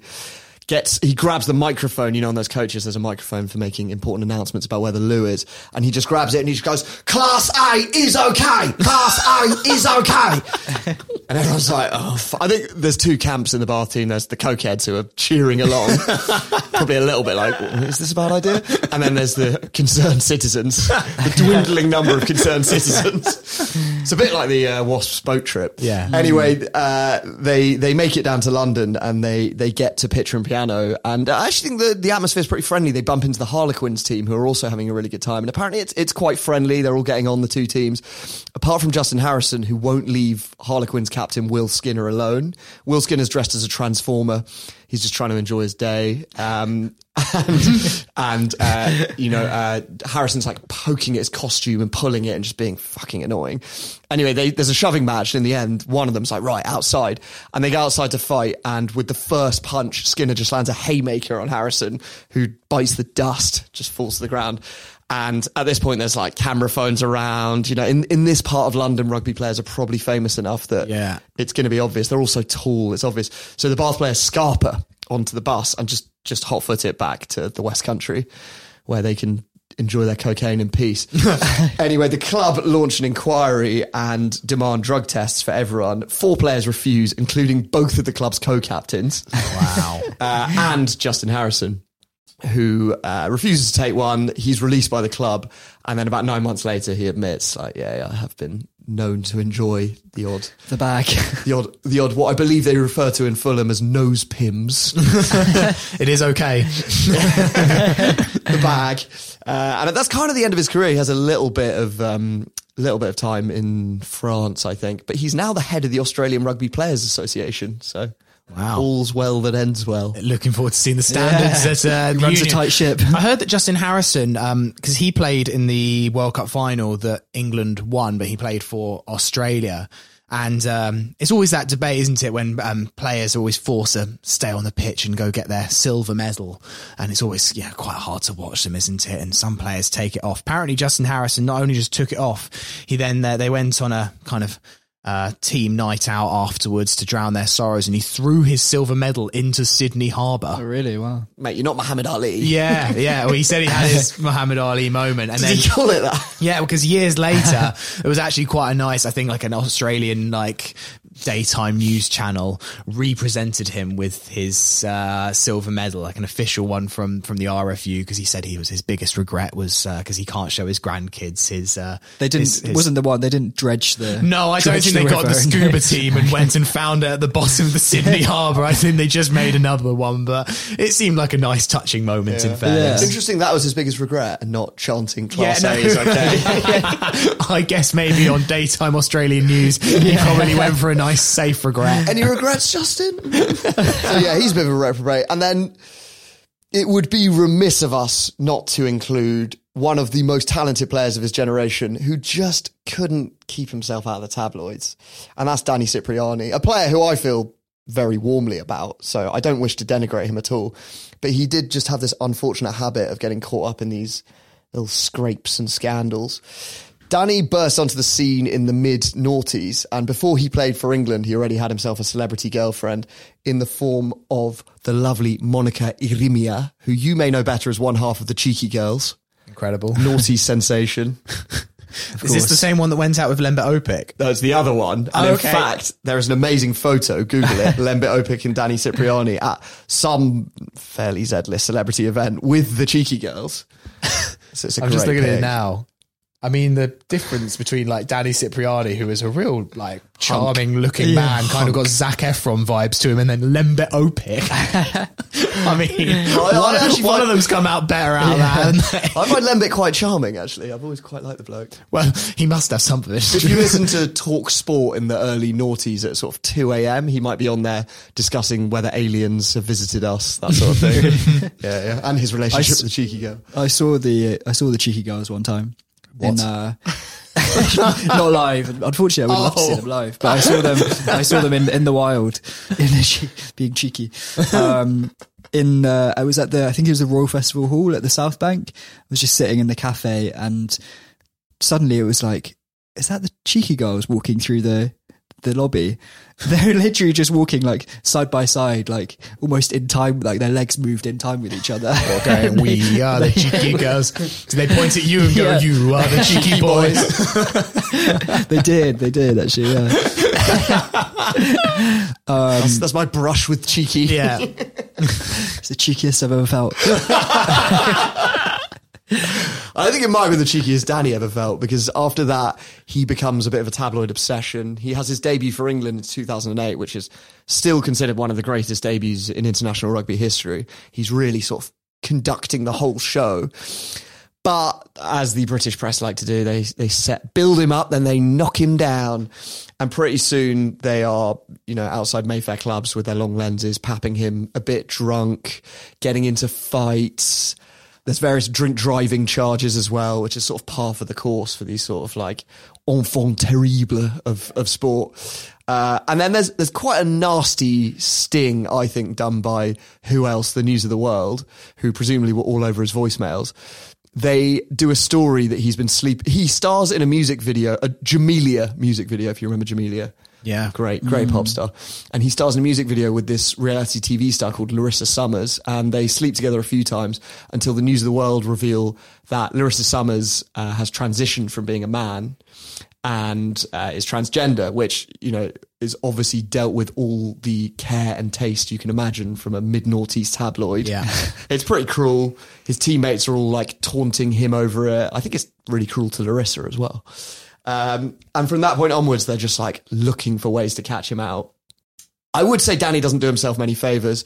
gets he grabs the microphone. You know, on those coaches, there's a microphone for making important announcements about where the loo is, and he just grabs it and he just goes, "Class A is okay. Class A is okay." and everyone's like, "Oh, f-. I think there's two camps in the Bath team. There's the cokeheads who are cheering along, probably a little bit like, "Is this a bad idea?" And then there's the concerned citizens, the dwindling number of concerned citizens. It's a bit like the uh, Wasps boat trip. Yeah. Anyway, uh, they they make it down to London and they they get to Pitcher and Piano, and I actually think the the atmosphere is pretty friendly. They bump into the Harlequins team, who are also having a really good time, and apparently it's it's quite friendly. They're all getting on the two teams, apart from Justin Harrison, who won't leave Harlequins captain Will Skinner alone. Will Skinner's dressed as a transformer. He's just trying to enjoy his day. Um, and, and uh, you know, uh, Harrison's like poking at his costume and pulling it and just being fucking annoying. Anyway, they, there's a shoving match. In the end, one of them's like, right, outside. And they go outside to fight. And with the first punch, Skinner just lands a haymaker on Harrison, who bites the dust, just falls to the ground. And at this point, there's like camera phones around. You know, in, in this part of London, rugby players are probably famous enough that Yeah. it's going to be obvious. They're also tall. It's obvious. So the Bath player Scarpa onto the bus and just, just hot foot it back to the West Country where they can enjoy their cocaine in peace. anyway, the club launched an inquiry and demand drug tests for everyone. Four players refuse, including both of the club's co-captains. Wow. uh, and Justin Harrison, who uh, refuses to take one. He's released by the club, and then about nine months later, he admits, like, yeah, I have been known to enjoy the odd, The bag. the odd, the odd. What I believe they refer to in Fulham as nose pims, it is okay. the bag, uh, and that's kind of the end of his career. He has a little bit of. Um, little bit of time in France, I think, but he's now the head of the Australian Rugby Players Association. So, Wow. all's well that ends well. Looking forward to seeing the standards Yeah. at uh, Runs a tight ship. I heard that Justin Harrison, because he played in the World Cup final that England won, but he played for Australia. And um, it's always that debate, isn't it, when um, players are always forced to stay on the pitch and go get their silver medal. And it's always yeah quite hard to watch them, isn't it? And some players take it off. Apparently, Justin Harrison not only just took it off, he then uh, they went on a kind of uh, team night out afterwards to drown their sorrows, and he threw his silver medal into Sydney Harbour. Oh, really? Wow. Mate, you're not Muhammad Ali. Yeah, yeah. Well, he said he had his Muhammad Ali moment, and Did then he call it that? yeah, because years later, it was actually quite a nice. I think like an Australian like daytime news channel represented him with his uh, silver medal, like an official one from from the RFU, because he said he was his biggest regret was because he can't show his grandkids his. Uh, They didn't. his- his- wasn't the one. They didn't dredge the. no, I don't dredge think they got the scuba team and went and found it at the bottom of the Sydney Harbour. I think they just made another one, but it seemed like a nice touching moment in fairness. It's interesting that was his biggest regret and not chanting class Yeah, A no. is okay. I guess maybe on daytime Australian news, he probably went for a nice safe regret. Any regrets, Justin? so yeah, he's a bit of a reprobate. And then it would be remiss of us not to include one of the most talented players of his generation who just couldn't keep himself out of the tabloids. And that's Danny Cipriani, a player who I feel very warmly about. So I don't wish to denigrate him at all. But he did just have this unfortunate habit of getting caught up in these little scrapes and scandals. Danny burst onto the scene in the mid noughties, and before he played for England, he already had himself a celebrity girlfriend in the form of the lovely Monica Irimia, who you may know better as one half of the Cheeky Girls. Incredible. Naughty sensation. Is this the same one that went out with Lembit Opik? That's the other one. And Oh, in fact, there is an amazing photo, Google it, Lembit Opik and Danny Cipriani at some fairly Z-list celebrity event with the Cheeky Girls. So I'm just looking at it now. I mean, the difference between like Danny Cipriani, who is a real like charming looking Yeah, man, kind of got Zac Efron vibes to him, and then Lembit Opik. I mean, I one, actually one find- of them's come out better out of that. I find Lembit quite charming, actually. I've always quite liked the bloke. Well, he must have something. If you listen to Talk Sport in the early noughties at sort of 2 a.m., he might be on there discussing whether aliens have visited us, that sort of thing. yeah, yeah. And his relationship I s- with the cheeky girl. I saw the I saw the cheeky girls one time. In, uh, not live. Unfortunately, I would love to see Oh. them live, but I saw them. I saw them in, in the wild, in the being cheeky. Um, in uh, I was at the I think it was the Royal Festival Hall at the South Bank. I was just sitting in the cafe, and suddenly it was like, is that the cheeky girls walking through the the lobby? They're literally just walking like side by side, like almost in time, like their legs moved in time with each other. Okay, we are the cheeky girls. Do they point at you and go, Yeah. "You are the cheeky boys"? they did, they did actually. Yeah. um, That's, that's my brush with cheeky. Yeah. it's the cheekiest I've ever felt. I think it might be the cheekiest Danny ever felt because after that, he becomes a bit of a tabloid obsession. He has his debut for England in 2008, which is still considered one of the greatest debuts in international rugby history. He's really sort of conducting the whole show. But as the British press like to do, they they set build him up, then they knock him down, and pretty soon they are you know outside Mayfair clubs with their long lenses, papping him a bit drunk, getting into fights. There's various drink driving charges as well, which is sort of par for the course for these sort of like enfant terrible of of sport. Uh, and then there's there's quite a nasty sting, I think, done by who else? The News of the World, who presumably were all over his voicemails. They do a story that he's been sleep. He stars in a music video, a Jamelia music video, if you remember Jamelia. Yeah. Great, great Mm. pop star. And he stars in a music video with this reality TV star called Larissa Summers. And they sleep together a few times until the News of the World reveal that Larissa Summers uh, has transitioned from being a man and uh, is transgender, which, you know, is obviously dealt with all the care and taste you can imagine from a mid noughties tabloid. Yeah. it's pretty cruel. His teammates are all like taunting him over it. I think it's really cruel to Larissa as well. Um, and from that point onwards, they're just like looking for ways to catch him out. I would say Danny doesn't do himself many favors.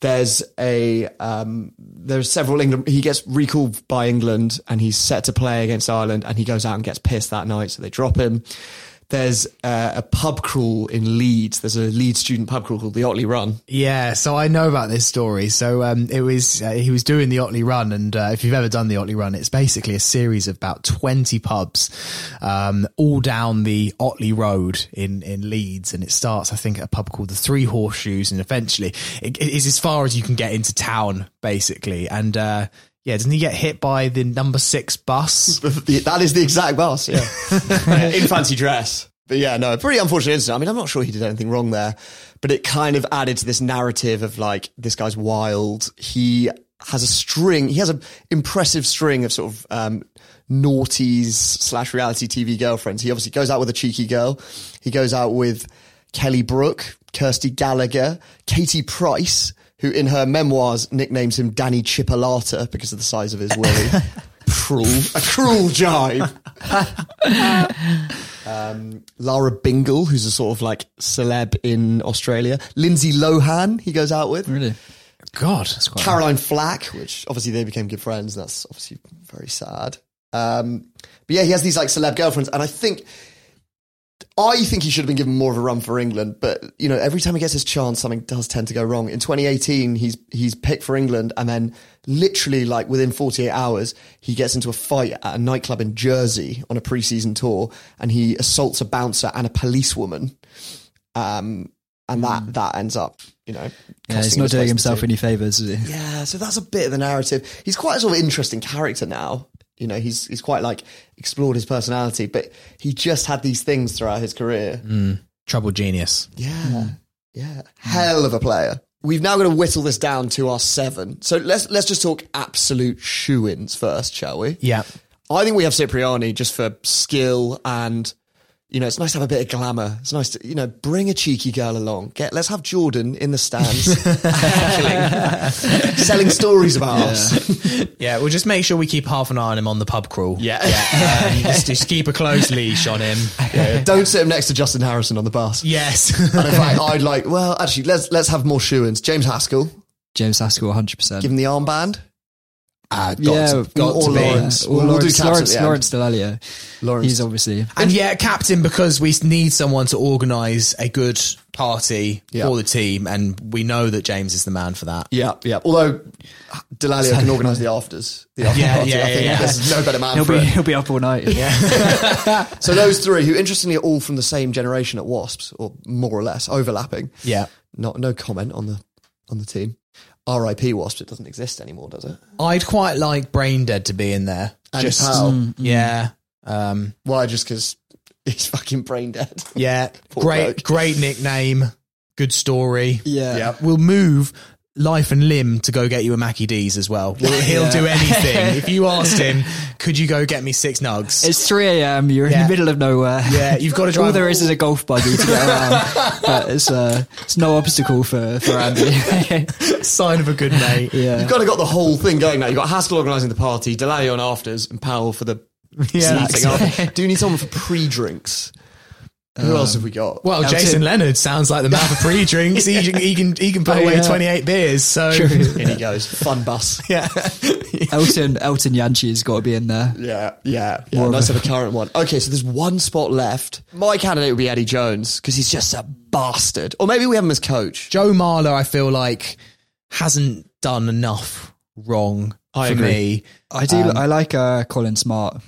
There's a um, there's several England. He gets recalled by England and he's set to play against Ireland, and he goes out and gets pissed that night, so they drop him. There's uh, a pub crawl in Leeds. There's a Leeds student pub crawl called the Otley Run. Yeah, so I know about this story. So um, it was uh, he was doing the Otley Run, and uh, if you've ever done the Otley Run, it's basically a series of about twenty pubs, um, all down the Otley Road in in Leeds, and it starts, I think, at a pub called the Three Horseshoes, and eventually it, it is as far as you can get into town, basically, and. Yeah, doesn't he get hit by the number six bus? that is the exact bus, yeah. In fancy dress. But yeah, no, pretty unfortunate incident. I mean, I'm not sure he did anything wrong there, but it kind of added to this narrative of like, this guy's wild. He has a string, he has an impressive string of sort of, um, naughties slash reality TV girlfriends. He obviously goes out with a cheeky girl. He goes out with Kelly Brook, Kirsty Gallagher, Katie Price, who in her memoirs nicknames him Danny Chipolata because of the size of his willy. cruel, a cruel jibe. um, Lara Bingle, who's a sort of like celeb in Australia. Lindsay Lohan, he goes out with. Really? God, Caroline Flack, which obviously they became good friends. And that's obviously very sad. Um, but yeah, he has these like celeb girlfriends, and I think. I think he should have been given more of a run for England, but you know, every time he gets his chance, something does tend to go wrong. In 2018, he's he's picked for England, and then literally like within 48 hours, he gets into a fight at a nightclub in Jersey on a preseason tour, and he assaults a bouncer and a policewoman, um, and that that ends up, you know, Yeah, he's not doing place in the himself any favors, is he? Yeah, so that's a bit of the narrative. He's quite a sort of interesting character now. You know, he's he's quite like explored his personality, but he just had these things throughout his career. Mm, trouble genius. Yeah, yeah, hell of a player. We've now got to whittle this down to our seven. So let's let's just talk absolute shoe-ins first, shall we? Yeah. I think we have Cipriani just for skill and You know, it's nice to have a bit of glamour. It's nice to, you know, bring a cheeky girl along. Get, let's have Jordan in the stands, selling stories about us. Yeah, we'll just make sure we keep half an eye on him on the pub crawl. Yeah. Um, just, just keep a close leash on him. Yeah, Don't sit him next to Justin Harrison on the bus. Yes. And in fact, I'd like, well, actually, let's let's have more shoe-ins. James Haskell, James Haskell, 100%. give him the armband. Uh, yeah, got or to be. Lawrence. Or We'll- we'll Lawrence, Lawrence, the end. Lawrence Dallaglio. Lawrence. He's obviously. And yeah, captain because we need someone to organise a good party Yeah. for the team, and we know that James is the man for that. Yeah, yeah. Although Dallaglio can organise the afters. The after Yeah, party. yeah, I think yeah. there's no better man He'll for be, it. he'll be up all night. So those three, who interestingly are all from the same generation at Wasps, or more or less overlapping. Yeah. Not no comment on the on the team. R.I.P. Wasps. It doesn't exist anymore, does it? I'd quite like Brain Dead to be in there. And just Powell. Mm, mm, mm. yeah, um, Why? Just because he's fucking brain dead. yeah. Great, bloke. great nickname. Good story. Yeah. Yeah. We'll move Life and Limb to go get you a Mackie D's as well. We'll- He'll do anything. if you asked him, could you go get me six nugs? It's 3 a.m. You're in the middle of nowhere. Yeah, you've got to All drive- there is is a golf buggy to get around. but it's, uh, it's no obstacle for, for Andy. Sign of a good mate. yeah. You've kind of got the whole thing going now. You've got Haskell organising the party, Dallaglio on afters, and Powell for the Yeah. seating. Do you need someone for pre-drinks? Who else have we got? Well, Elton- Jason Leonard sounds like the man for pre-drinks. he, can- he can he can put Oh, away yeah. twenty eight beers. So in he goes. Fun bus. yeah, Elton, Elton Jantjies' got to be in there. Yeah, yeah, yeah. More of a- a current one. Okay, so there's one spot left. My candidate would be Eddie Jones because he's just a bastard. Or maybe we have him as coach. Joe Marler, I feel like hasn't done enough wrong I for agree. me. I do. Um, I like uh, Colin Smart.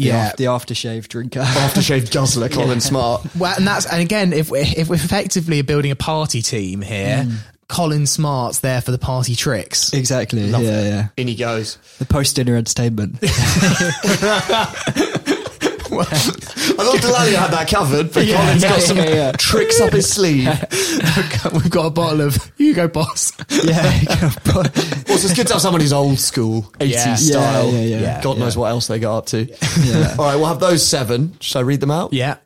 The Yeah. the aftershave drinker. Aftershave guzzler, Colin Smart. Well, and that's and again, if we're if we're effectively building a party team here, Mm. Colin Smart's there for the party tricks. exactly. yeah, yeah. In he goes. The post dinner entertainment. I thought Dallaglio had that covered, but Yeah, Colin's got yeah, some yeah, yeah. tricks up his sleeve. We've got a bottle of Hugo Boss. yeah. Well, so it's good to have someone who's old school, 80s Yeah. style. Yeah, yeah, yeah. God knows what else they got up to. Yeah. All right, we'll have those seven. Should I read them out? Yeah.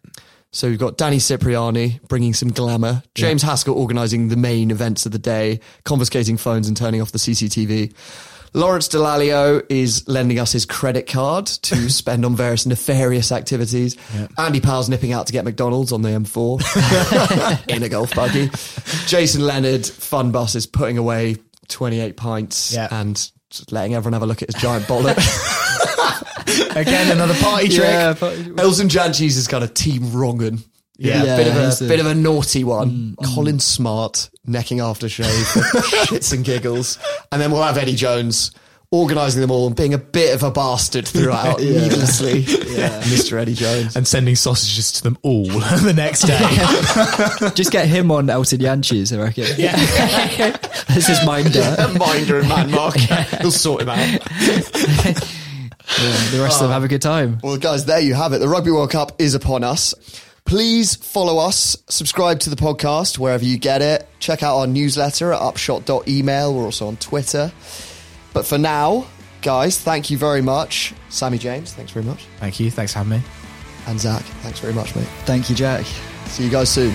So we've got Danny Cipriani bringing some glamour, James Haskell organising the main events of the day, confiscating phones and turning off the CCTV. Lawrence Dallaglio is lending us his credit card to spend on various nefarious activities. Andy Powell's nipping out to get McDonald's on the M4 in a golf buggy. Jason Leonard, fun bus, is putting away 28 pints Yeah. and letting everyone have a look at his giant bollock. Again, another party trick. yeah. But, Elton Jantjies is kind of team wrongin. Yeah, Yeah, bit of a a- bit of a naughty one. Mm, mm. Colin Smart necking aftershave, for shits and giggles, and then we'll have Eddie Jones organising them all and being a bit of a bastard throughout, needlessly. Yeah, Mr. Eddie Jones. And sending sausages to them all the next day. just get him on Elton Jantjies', I reckon. Yeah. That's his minder. Minder and man mark. He'll sort him out. Yeah, the rest of them oh. have a good time. Well, guys, there you have it. The Rugby World Cup is upon us. Please follow us, subscribe to the podcast wherever you get it. Check out our newsletter at upshot.email. We're also on Twitter. But for now, guys, thank you very much. Sammy James, thanks very much. Thank you. Thanks for having me. And Zach, thanks very much, mate. Thank you, Jack. See you guys soon.